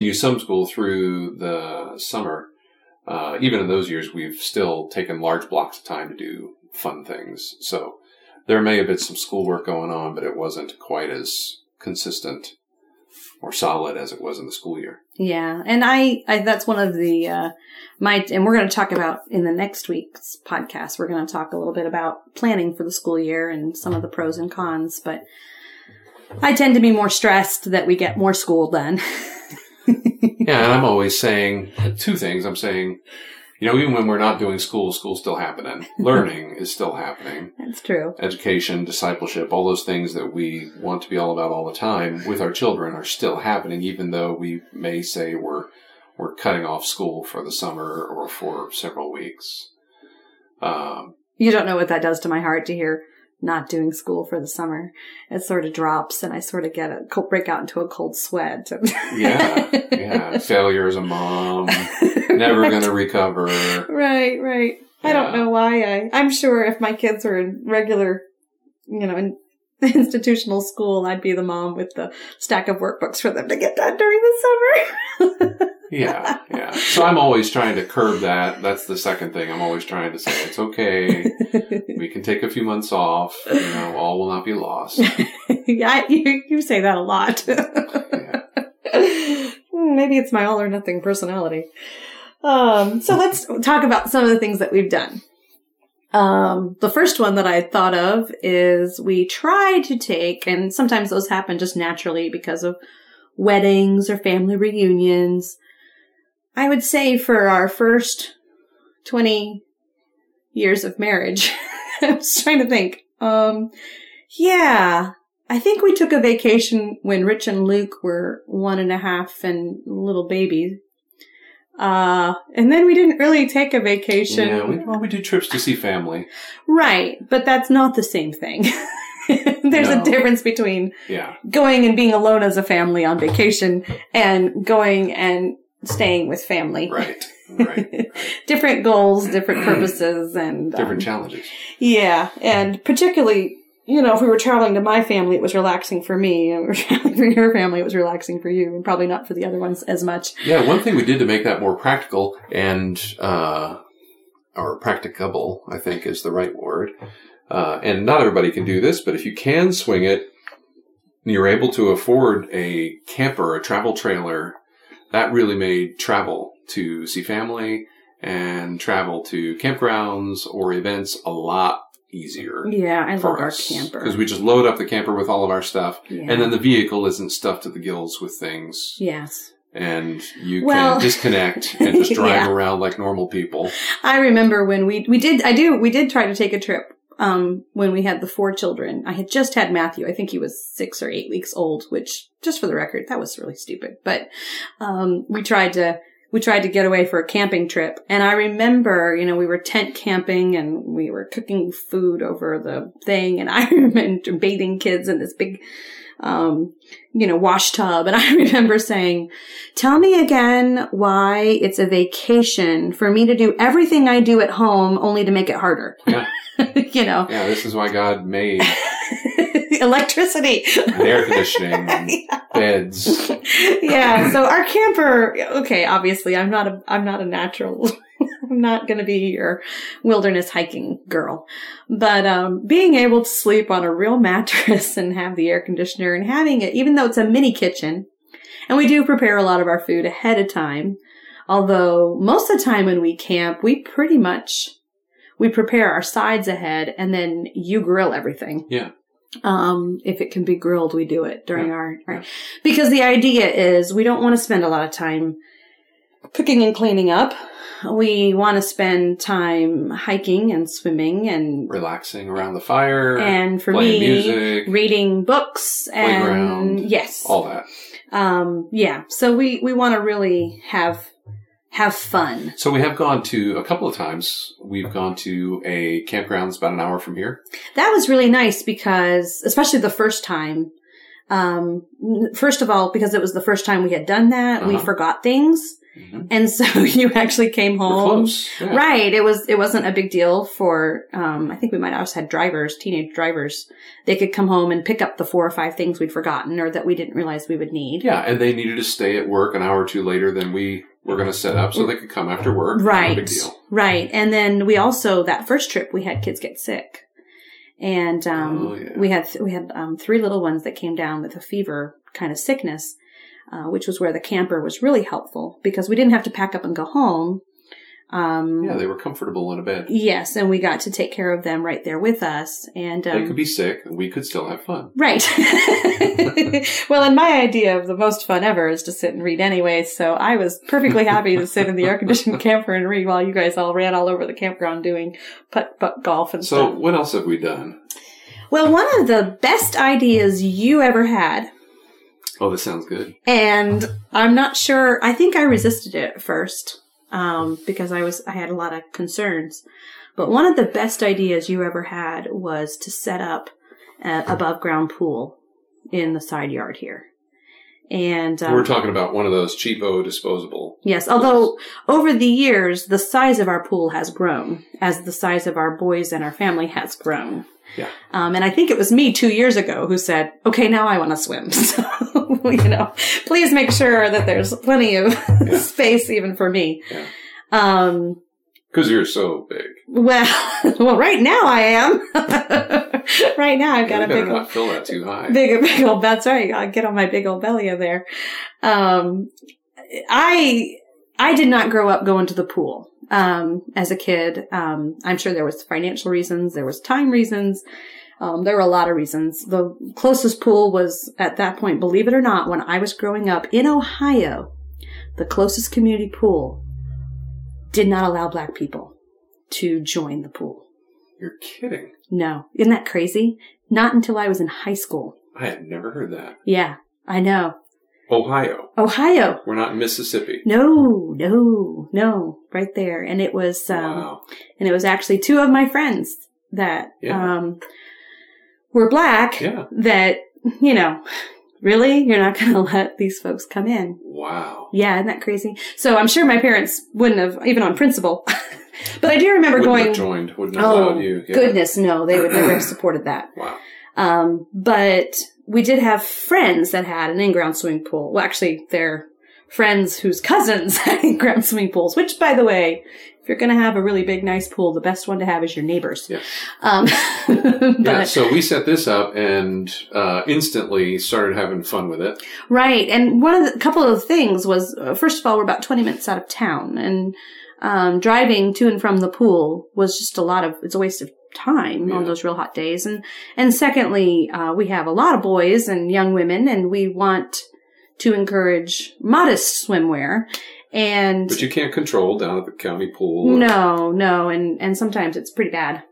use some school through the summer. Uh, even in those years, we've still taken large blocks of time to do fun things. So there may have been some schoolwork going on, but it wasn't quite as consistent or solid as it was in the school year. Yeah, and I, I that's one of the uh, my and we're going to talk about in the next week's podcast. We're going to talk a little bit about planning for the school year and some of the pros and cons. But I tend to be more stressed that we get more school done. yeah, and I'm always saying two things. I'm saying you know, even when we're not doing school, school's still happening. Learning is still happening. That's true. Education, discipleship, all those things that we want to be all about all the time with our children are still happening, even though we may say we're we're cutting off school for the summer or for several weeks. Um, you don't know what that does to my heart to hear not doing school for the summer. It sort of drops and I sort of get a cold, break out into a cold sweat. yeah. Yeah. Failure as a mom. Never going to recover. Right. Right. Yeah. I don't know why I, I'm sure if my kids were in regular, you know, in institutional school, I'd be the mom with the stack of workbooks for them to get done during the summer. yeah, yeah. So I'm always trying to curb that. That's the second thing. I'm always trying to say it's okay. we can take a few months off. You know, all will not be lost. yeah, you, you say that a lot. yeah. Hmm, maybe it's my all or nothing personality. Um, so let's talk about some of the things that we've done. Um, the first one that I thought of is we try to take, and sometimes those happen just naturally because of weddings or family reunions. I would say for our first 20 years of marriage, I was trying to think. Um, yeah, I think we took a vacation when Rich and Luke were one and a half and little babies. Uh, and then we didn't really take a vacation. Yeah, we, well, we do trips to see family. Right, but that's not the same thing. There's no. a difference between yeah. going and being alone as a family on vacation and going and staying with family. Right. Right. different goals, different purposes, and different um, challenges. Yeah, and particularly, you know, if we were traveling to my family, it was relaxing for me, and we were traveling for your family, it was relaxing for you, and probably not for the other ones as much. Yeah, one thing we did to make that more practical and uh, or practicable, I think, is the right word. Uh, and not everybody can do this, but if you can swing it, you're able to afford a camper, a travel trailer that really made travel to see family and travel to campgrounds or events a lot easier. Yeah, I love our camper. Because we just load up the camper with all of our stuff, yeah. and then the vehicle isn't stuffed to the gills with things. Yes. And you well, can disconnect and just drive yeah. around like normal people. I remember when we we did I do we did try to take a trip um, when we had the four children. I had just had Matthew. I think he was six or eight weeks old, which just for the record, that was really stupid. But, um, we tried to, we tried to get away for a camping trip. And I remember, you know, we were tent camping and we were cooking food over the thing. And I remember bathing kids in this big, um, you know, wash tub. And I remember saying, tell me again why it's a vacation for me to do everything I do at home only to make it harder. Yeah. you know. Yeah, this is why God made electricity, air conditioning, yeah. beds. Yeah. So our camper. Okay, obviously, I'm not a I'm not a natural. I'm not going to be your wilderness hiking girl, but um, being able to sleep on a real mattress and have the air conditioner and having it, even though it's a mini kitchen, and we do prepare a lot of our food ahead of time. Although most of the time when we camp, we pretty much we prepare our sides ahead and then you grill everything. Yeah. Um, if it can be grilled, we do it during yeah. our, our, because the idea is we don't want to spend a lot of time cooking and cleaning up. We want to spend time hiking and swimming and relaxing around the fire. And for me, music, reading books and yes, all that. Um, yeah. So we, we want to really have have fun. So we have gone to a couple of times. We've gone to a campground about an hour from here. That was really nice because, especially the first time. Um, first of all, because it was the first time we had done that, uh-huh. we forgot things. Mhm. And so you actually came home. close. Yeah. Right. It was, it wasn't a big deal for, um, I think we might have had drivers, teenage drivers. They could come home and pick up the four or five things we'd forgotten or that we didn't realize we would need. Yeah, and they needed to stay at work an hour or two later than we were going to set up, so they could come after work. No Right. big deal. Right. And then we also, that first trip, we had kids get sick. And, um, Oh, yeah. we had, we had, um, three little ones that came down with a fever kind of sickness, uh, which was where the camper was really helpful because we didn't have to pack up and go home. Um, Yeah, they were comfortable in a bed. yes. And we got to take care of them right there with us. And, um, they could be sick, and we could still have fun. Right. well, and my idea of the most fun ever is to sit and read anyway, so I was perfectly happy to sit in the air conditioned camper and read while you guys all ran all over the campground doing putt putt golf and So, stuff. So what else have we done? Well, one of the best ideas you ever had, Oh, this sounds good. and I'm not sure, I think I resisted it at first, um, because I was, I had a lot of concerns. But one of the best ideas you ever had was to set up an above ground pool in the side yard here. And um, We're talking about one of those cheapo disposable. yes, although over the years the size of our pool has grown as the size of our boys and our family has grown. Yeah. Um, and I think it was me two years ago who said, "Okay, now I want to swim." So you know, please make sure that there's plenty of Yeah. space even for me. Yeah. Um, Because you're so big. well, well, right now I am. right now I've got a big old, not fill that too high. big, big old. That's right. I'll get on my big old belly there. Um, I I did not grow up going to the pool. Um, as a kid, um, I'm sure there was financial reasons, there was time reasons, um, there were a lot of reasons. The closest pool was at that point, believe it or not, when I was growing up in Ohio, the closest community pool did not allow black people to join the pool. You're kidding. No. Isn't that crazy? Not until I was in high school. I had never heard that. Yeah, I know. Ohio. Ohio. We're not in Mississippi. No, no, no, right there. And it was, um, wow. and it was actually two of my friends that, Yeah. um, were black Yeah. that, you know, really? You're not going to let these folks come in. Wow. Yeah, isn't that crazy? So I'm sure my parents wouldn't have, even on principle. but I do remember Wouldn't going, have joined. Wouldn't have oh, allowed you. Yeah. goodness, no, they would never have supported that. Wow. Um, but we did have friends that had an in-ground swimming pool. Well, actually, they're friends whose cousins had in-ground swimming pools, which, by the way, if you're going to have a really big, nice pool, the best one to have is your neighbors. Yeah. Um, Yeah, so we set this up and uh, instantly started having fun with it. right. And one of the, a couple of things was, uh, first of all, we're about 20 minutes out of town and, um, driving to and from the pool was just a lot of, it's a waste of time on those real hot days. And, and secondly, uh, we have a lot of boys and young women and we want to encourage modest swimwear. And But you can't control down at the county pool. no, no. And, and sometimes it's pretty bad.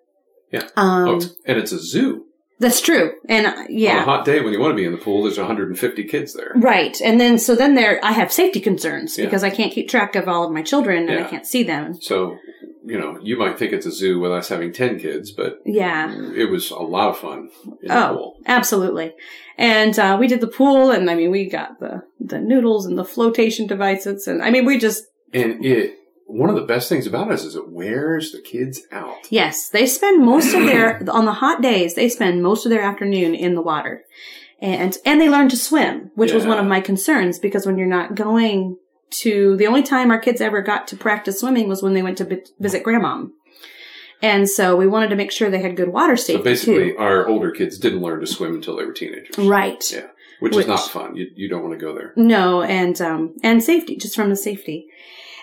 Yeah. Um, Oh, it's- and it's a zoo. that's true. And uh, On a hot day when you want to be in the pool, there's 150 kids there. Right. And then, so then there, I have safety concerns Yeah. because I can't keep track of all of my children and Yeah. I can't see them. So, you know, you might think it's a zoo with us having 10 kids, but Yeah. it was a lot of fun in the Oh, pool. absolutely. And uh, we did the pool, and I mean, we got the the noodles and the flotation devices, and I mean, we just And it, one of the best things about us is it wears the kids out. yes, they spend most of their on the hot days. They spend most of their afternoon in the water, and and they learn to swim, which was one of my concerns because when you're not going to the only time our kids ever got to practice swimming was when they went to vi- visit grandma. And so we wanted to make sure they had good water safety. So basically, too. our older kids didn't learn to swim until they were teenagers. Right. Yeah. Which, Which- is not fun. You, you don't want to go there. No, and um and safety, just from the safety.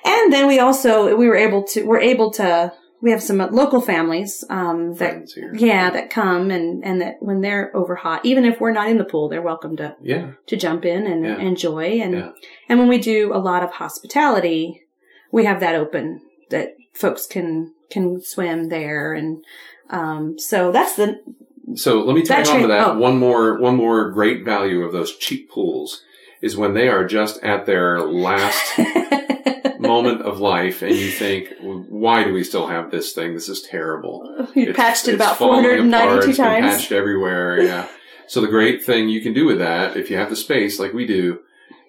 And then we also we were able to we're able to we have some local families um that here. yeah that come and and that when they're over hot, even if we're not in the pool, they're welcome to Yeah. to jump in and Yeah. enjoy. And Yeah. and when we do a lot of hospitality, we have that open that folks can can swim there and um so that's the So let me tag on to that. oh. One more, one more great value of those cheap pools is when they are just at their last moment of life, and you think, "Why do we still have this thing? This is terrible." you It's- patched it about falling apart. 492 It's been times. patched everywhere. Yeah. so the great thing you can do with that, if you have the space, like we do,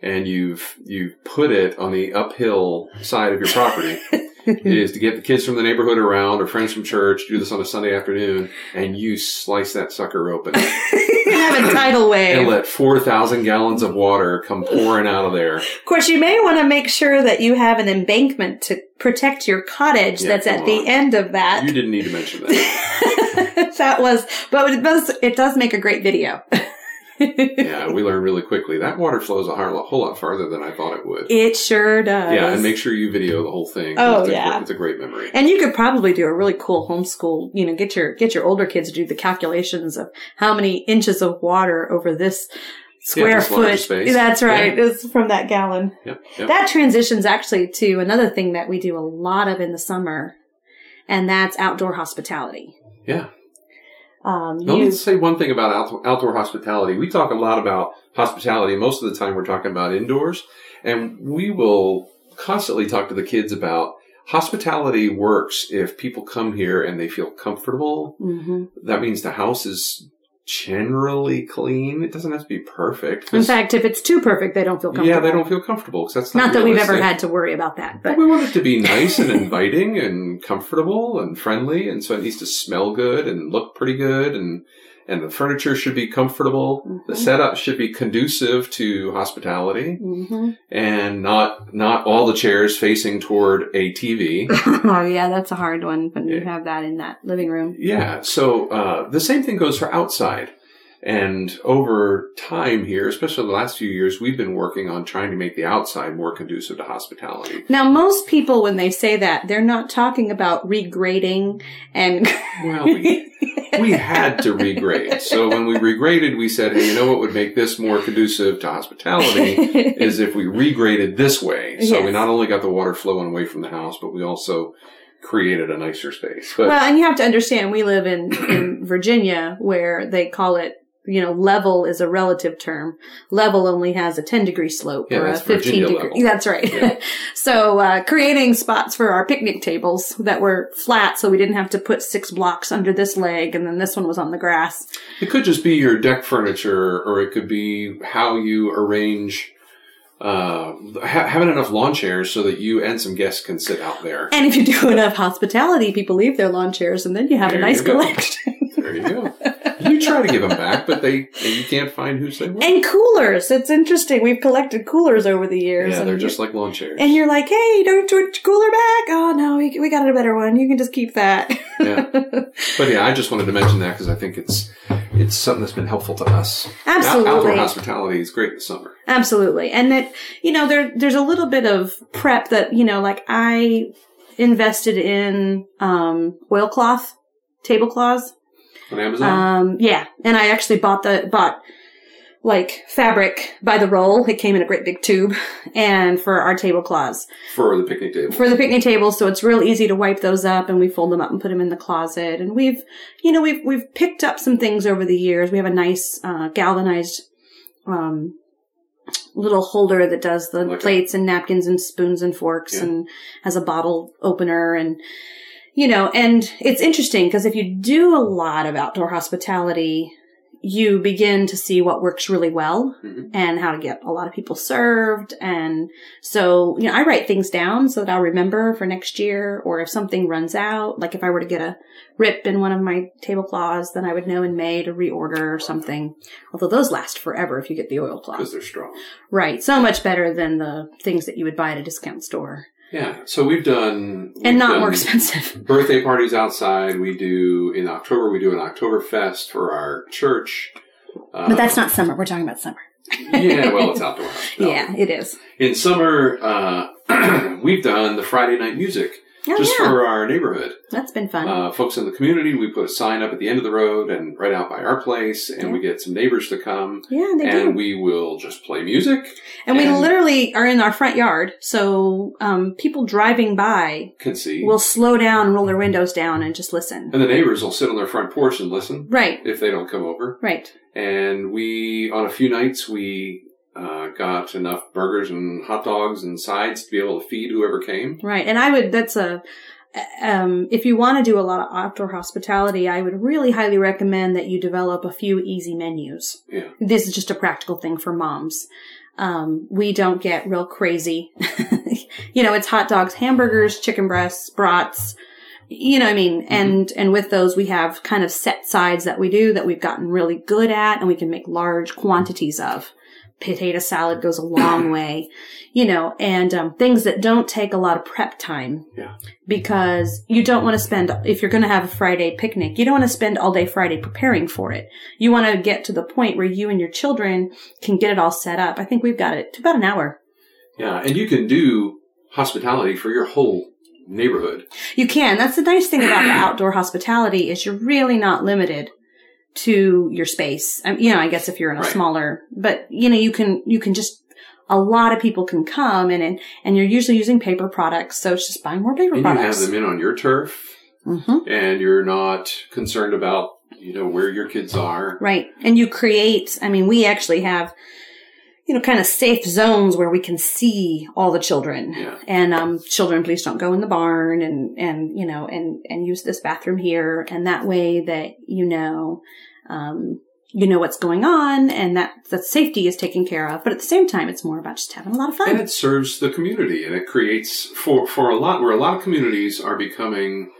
and you've you've put it on the uphill side of your property. is to get the kids from the neighborhood around or friends from church, do this on a Sunday afternoon, and you slice that sucker open have a tidal wave. and let 4,000 gallons of water come pouring out of there. Of course, you may want to make sure that you have an embankment to protect your cottage Yeah, that's at come the end of that. You didn't need to mention that. that was, but it does, it does make a great video. Yeah, we learned really quickly. That water flows a whole lot, farther than I thought it would. It sure does. Yeah, and make sure you video the whole thing. Oh, it's a, yeah. gr- It's a great memory. And you could probably do a really cool homeschool, you know, get your, get your older kids to do the calculations of how many inches of water over this square large foot. That's right. It's from that gallon. Yep, yep. That transitions actually to another thing that we do a lot of in the summer, and that's outdoor hospitality. yeah. Um, you, let's say one thing about out- outdoor hospitality. We talk a lot about hospitality. Most of the time, we're talking about indoors, and we will constantly talk to the kids about hospitality works if people come here and they feel comfortable. Mhm. That means the house is generally clean. It doesn't have to be perfect. In fact, if it's too perfect, they don't feel comfortable. yeah, they don't feel comfortable because that's not, Not that we've ever had to worry about that, But but we want it to be nice and inviting and comfortable and friendly, and so it needs to smell good and look pretty good, and and the furniture should be comfortable. The Mhm. setup should be conducive to hospitality, hmm and not not all the chairs facing toward a TV. oh yeah, that's a hard one when you Yeah. have that in that living room. yeah, so uh, the same thing goes for outside. And over time here, especially the last few years, we've been working on trying to make the outside more conducive to hospitality. Now, most people, when they say that, they're not talking about regrading and. Well, we, we had to regrade. So when we regraded, we said, hey, you know what would make this more conducive to hospitality is if we regraded this way. So we not only got the water flowing away from the house, but we also created a nicer space. But well, and you have to understand, we live in, in Virginia where they call it, you know, level is a relative term. Level only has a 10 degree slope Yeah, or a 15 Virginia degree. level. That's right. Yeah. so, uh, creating spots for our picnic tables that were flat so we didn't have to put six blocks under this leg and then this one was on the grass. it could just be your deck furniture, or it could be how you arrange uh, ha- having enough lawn chairs so that you and some guests can sit out there. And if you do enough hospitality, people leave their lawn chairs and then you have There a nice collection. There you go. You try to give them back, but they you can't find whose they were. and coolers. It's interesting. We've collected coolers over the years. Yeah, and they're just like lawn chairs. And you're like, hey, don't you want your cooler back? Oh no, we, we got a better one. You can just keep that. Yeah. But yeah, I just wanted to mention that because I think it's it's something that's been helpful to us. Out- Outdoor Absolutely. hospitality is great the summer. Absolutely. And that, you know, there, there's a little bit of prep that, you know, like I invested in, um, oilcloth, tablecloths. On Amazon, Um, yeah. And I actually bought the, bought like fabric by the roll. It came in a great big tube and for our tablecloths. for the picnic table. for the picnic table, so it's real easy to wipe those up and we fold them up and put them in the closet. And we've, you know, we've, we've picked up some things over the years. We have a nice, uh, galvanized, um, little holder that does the Like a- plates and napkins and spoons and forks Yeah. and has a bottle opener and, you know, and it's interesting because if you do a lot of outdoor hospitality, you begin to see what works really well Mhm. and how to get a lot of people served. And so, you know, I write things down so that I'll remember for next year or if something runs out, like if I were to get a rip in one of my tablecloths, then I would know in May to reorder or something. Although those last forever if you get the oilcloth. because they're strong. Right. So much better than the things that you would buy at a discount store Yeah. So we've done and we've not done more expensive. Birthday parties outside. We do in October. We do an Oktoberfest for our church. Uh, But that's not summer. We're talking about summer. yeah, well, it's outdoor. hospitality. Yeah, it is. In summer, uh, we've done the Friday night music Oh, just yeah. for our neighborhood. That's been fun. Uh, folks in the community, we put a sign up at the end of the road and right out by our place, and we get some neighbors to come, yeah, they do. and we will just play music. And we literally are in our front yard, so um, people driving by Can see, will slow down, roll their windows down, and just listen. and the neighbors will sit on their front porch and listen Right, if they don't come over. right. And we, on a few nights, we uh, got enough burgers and hot dogs and sides to be able to feed whoever came. Right. And I would, that's a, um, if you want to do a lot of outdoor hospitality, I would really highly recommend that you develop a few easy menus. Yeah. This is just a practical thing for moms. Um, we don't get real crazy. you know, it's hot dogs, hamburgers, chicken breasts, brats. You know what I mean? Mm-hmm. And, and with those, we have kind of set sides that we do that we've gotten really good at and we can make large quantities of. Potato salad goes a long way, you know, and um, things that don't take a lot of prep time. Yeah. Because you don't want to spend, if you're going to have a Friday picnic, you don't want to spend all day Friday preparing for it. You want to get to the point where you and your children can get it all set up. I think we've got it to about an hour. Yeah, and you can do hospitality for your whole neighborhood. You can. That's the nice thing about the outdoor hospitality is you're really not limited to your space. Um, you know, I guess if you're in a Right. smaller, but you know, you can, you can just, a lot of people can come and, and, and you're usually using paper products. So it's just buying more paper And you have products. them in on your turf, hmm and you're not concerned about you know where your kids are. Right. And you create, I mean, we actually have, you know, kind of safe zones where we can see all the children. Yeah. And um, children, please don't go in the barn and, and, you know, and, and use this bathroom here. And that way that, you know, um, you know what's going on and that, that safety is taken care of. But at the same time, it's more about just having a lot of fun. And it serves the community, and it creates for for a lot where a lot of communities are becoming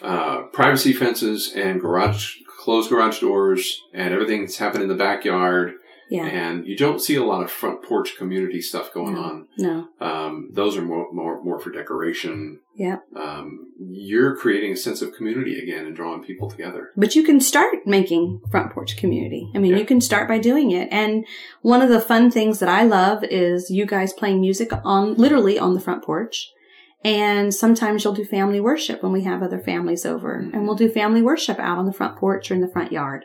uh, privacy fences and garage closed garage doors and everything that's happening in the backyard. Yeah. And you don't see a lot of front porch community stuff going No. on. No. Um, those are more more more for decoration. Yeah. Um, you're creating a sense of community again and drawing people together. But you can start making front porch community. I mean, Yeah. you can start by doing it. And one of the fun things that I love is you guys playing music on, literally on the front porch. And sometimes you'll do family worship when we have other families over and we'll do family worship out on the front porch or in the front yard.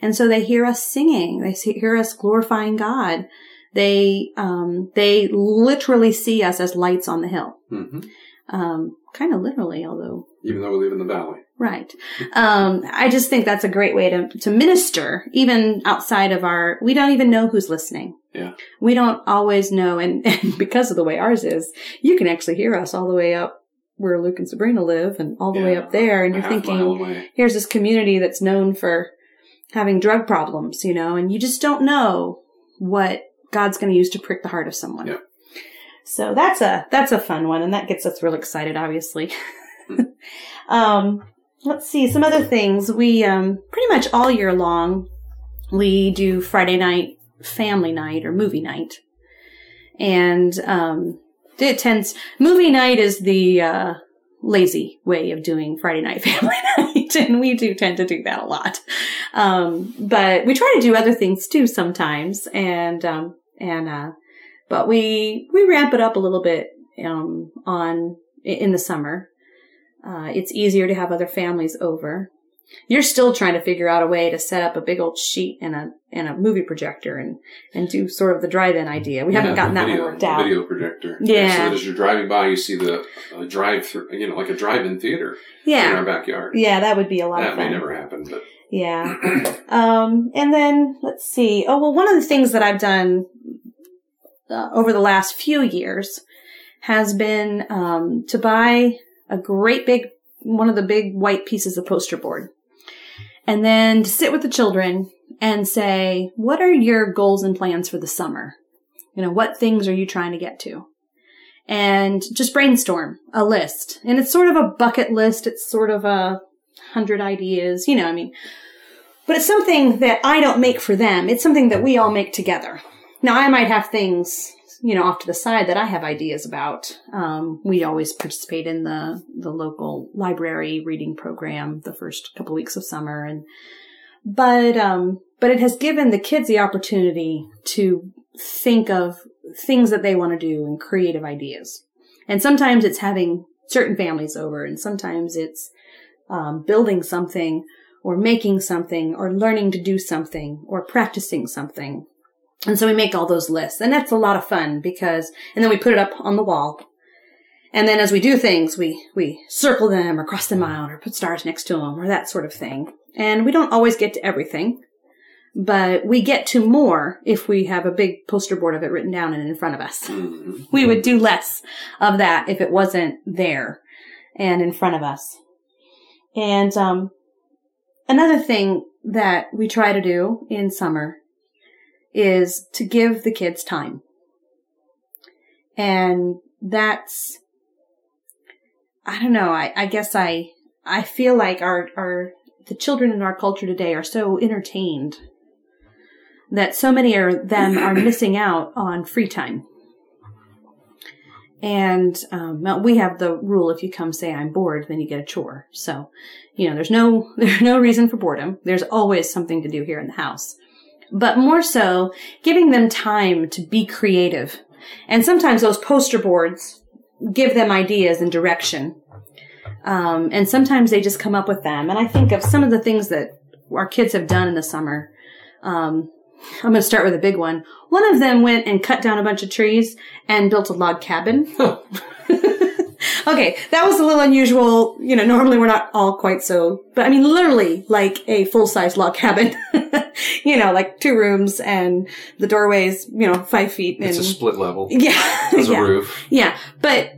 And so they hear us singing. They see, hear us glorifying God. They, um, they literally see us as lights on the hill. hmm Um, kind of literally, although Even though we live in the valley. Right. Um, I just think that's a great way to, to minister, even outside of our, we don't even know who's listening. Yeah. We don't always know. And, and because of the way ours is, you can actually hear us all the way up where Luke and Sabrina live and all the way up there. And you're thinking, here's this community that's known for having drug problems, you know, and you just don't know what God's going to use to prick the heart of someone. Yep. So that's a that's a fun one, and that gets us real excited, obviously. um, let's see some other things. We um, pretty much all year long we do Friday night family night or movie night, and um, it tends movie night is the uh, lazy way of doing Friday night family night, and we do tend to do that a lot. Um, but we try to do other things too sometimes, and um, and uh, but we we ramp it up a little bit um, on in the summer. Uh, it's easier to have other families over. You're still trying to figure out a way to set up a big old sheet and a and a movie projector and and do sort of the drive-in idea. We haven't gotten the that one worked out. Video projector. Yeah. So that as you're driving by, you see the uh, drive through, you know, like a drive-in theater Yeah. in our backyard. yeah, that would be a lot that of may never happen, but Yeah. um, and then let's see. Oh, well, one of the things that I've done uh, over the last few years has been um, to buy a great big, one of the big white pieces of poster board. And then to sit with the children and say, what are your goals and plans for the summer? You know, what things are you trying to get to? And just brainstorm a list. And it's sort of a bucket list. It's sort of a hundred ideas, you know, I mean, but it's something that I don't make for them. It's something that we all make together. Now, I might have things, you know, off to the side that I have ideas about. Um, we always participate in the, the local library reading program the first couple weeks of summer. And, but, um, but it has given the kids the opportunity to think of things that they want to do and creative ideas. And sometimes it's having certain families over and sometimes it's, um, building something or making something or learning to do something or practicing something. And so we make all those lists and that's a lot of fun because, and then we put it up on the wall. And then as we do things, we, we circle them or cross them out or put stars next to them or that sort of thing. And we don't always get to everything, but we get to more if we have a big poster board of it written down and in front of us. mhm. We would do less of that if it wasn't there and in front of us. And um, another thing that we try to do in summer is to give the kids time. And that's, I don't know, I, I guess I, I feel like our, our, the children in our culture today are so entertained that so many of them are missing out on free time. And um, well, we have the rule: if you come say I'm bored, then you get a chore. So, you know, there's no there's no reason for boredom. There's always something to do here in the house. But more so, giving them time to be creative. And sometimes those poster boards give them ideas and direction. Um, and sometimes they just come up with them. And I think of some of the things that our kids have done in the summer. Um, I'm going to start with a big one. One of them went and cut down a bunch of trees and built a log cabin. okay, that was a little unusual. You know, normally we're not all quite so, but I mean, literally like a full size log cabin. you know, like two rooms and the doorways, you know, five feet. It's a split level. Yeah. There's yeah. a roof. Yeah. But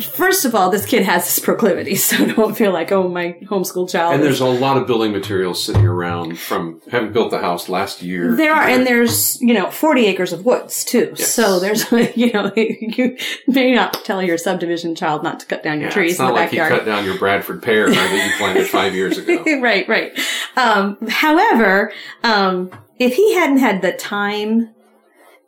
first of all, this kid has this proclivity, so don't feel like, oh, my homeschool child. And there's a lot of building materials sitting around from having built the house last year. There are, and there's, you know, 40 acres of woods too. Yes. So there's, you know, you may not tell your subdivision child not to cut down your Yeah, trees it's in not the like backyard. he cut down your Bradford pear that you planted five years ago. right, right. Um, however, um, if he hadn't had the time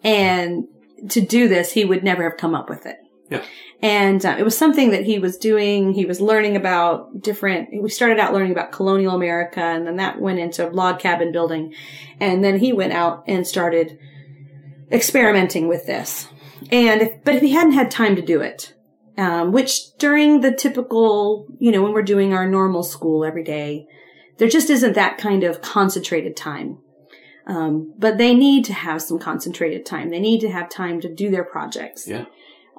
and to do this, he would never have come up with it. Yeah. And uh, it was something that he was doing. He was learning about different. We started out learning about colonial America, and then that went into log cabin building, and then he went out and started experimenting with this. And if, but if he hadn't had time to do it, um, which during the typical, you know, when we're doing our normal school every day, there just isn't that kind of concentrated time. Um, but they need to have some concentrated time. They need to have time to do their projects. Yeah.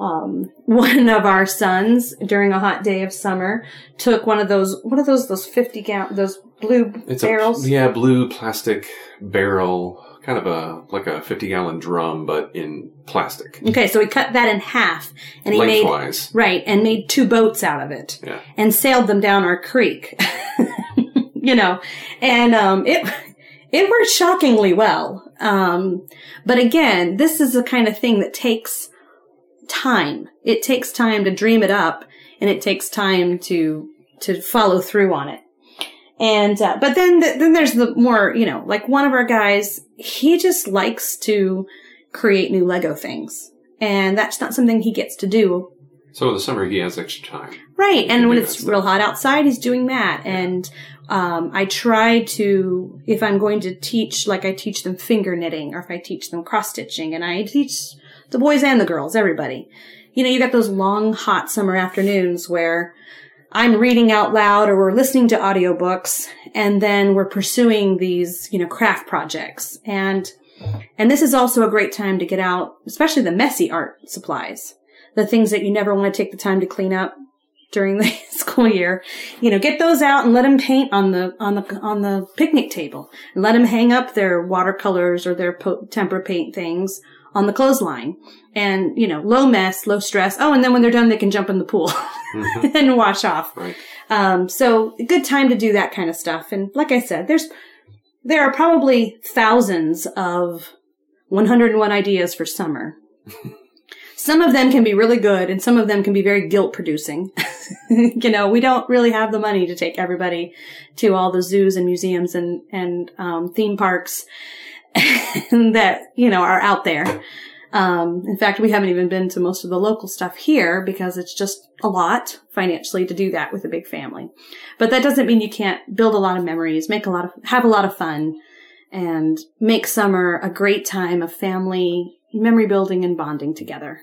Um, one of our sons during a hot day of summer took one of those, what are those, those 50 gallon, those blue It's barrels? a yeah blue plastic barrel, kind of a like a 50 gallon drum, but in plastic, Okay, so he cut that in half and he made, right, and made two boats out of it. Yeah. and sailed them down our creek. you know, and um, it it worked shockingly well. Um, but again, this is the kind of thing that takes time. It takes time to dream it up, and it takes time to to follow through on it. And uh, but then th- then there's the more you know, like one of our guys, he just likes to create new Lego things, and that's not something he gets to do So in the summer he has extra time. Right. And when it's real hot outside, he's doing that. And um, I try to, if I'm going to teach, like I teach them finger knitting or if I teach them cross stitching and I teach the boys and the girls, everybody. You know, you got those long, hot summer afternoons where I'm reading out loud or we're listening to audiobooks and then we're pursuing these, you know, craft projects. And, and this is also a great time to get out, especially the messy art supplies, the things that you never want to take the time to clean up during the school year. You know, get those out and let them paint on the, on the, on the picnic table and let them hang up their watercolors or their po- tempera paint things on the clothesline and, you know, low mess, low stress. Oh, and then when they're done, they can jump in the pool Mhm. and wash off. Right. Um, so a good time to do that kind of stuff. And like I said, there's, there are probably thousands of 101 ideas for summer. some of them can be really good and some of them can be very guilt producing. you know, we don't really have the money to take everybody to all the zoos and museums and, and, um, theme parks that, you know, are out there. Um, in fact, we haven't even been to most of the local stuff here because it's just a lot financially to do that with a big family. But that doesn't mean you can't build a lot of memories, make a lot of, have a lot of fun and make summer a great time of family memory building and bonding together.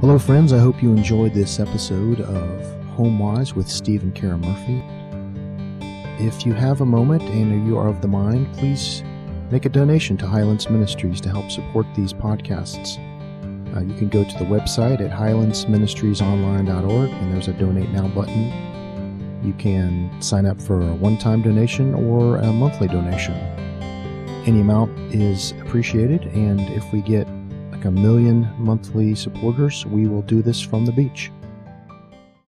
Hello, friends. I hope you enjoyed this episode of HomeWise with Steve and Kara Murphy. If you have a moment and you are of the mind, please make a donation to Highlands Ministries to help support these podcasts. Uh, you can go to the website at highlandsministriesonline.org and there's a donate now button. You can sign up for a one time donation or a monthly donation. Any amount is appreciated, and if we get like a million monthly supporters, we will do this from the beach.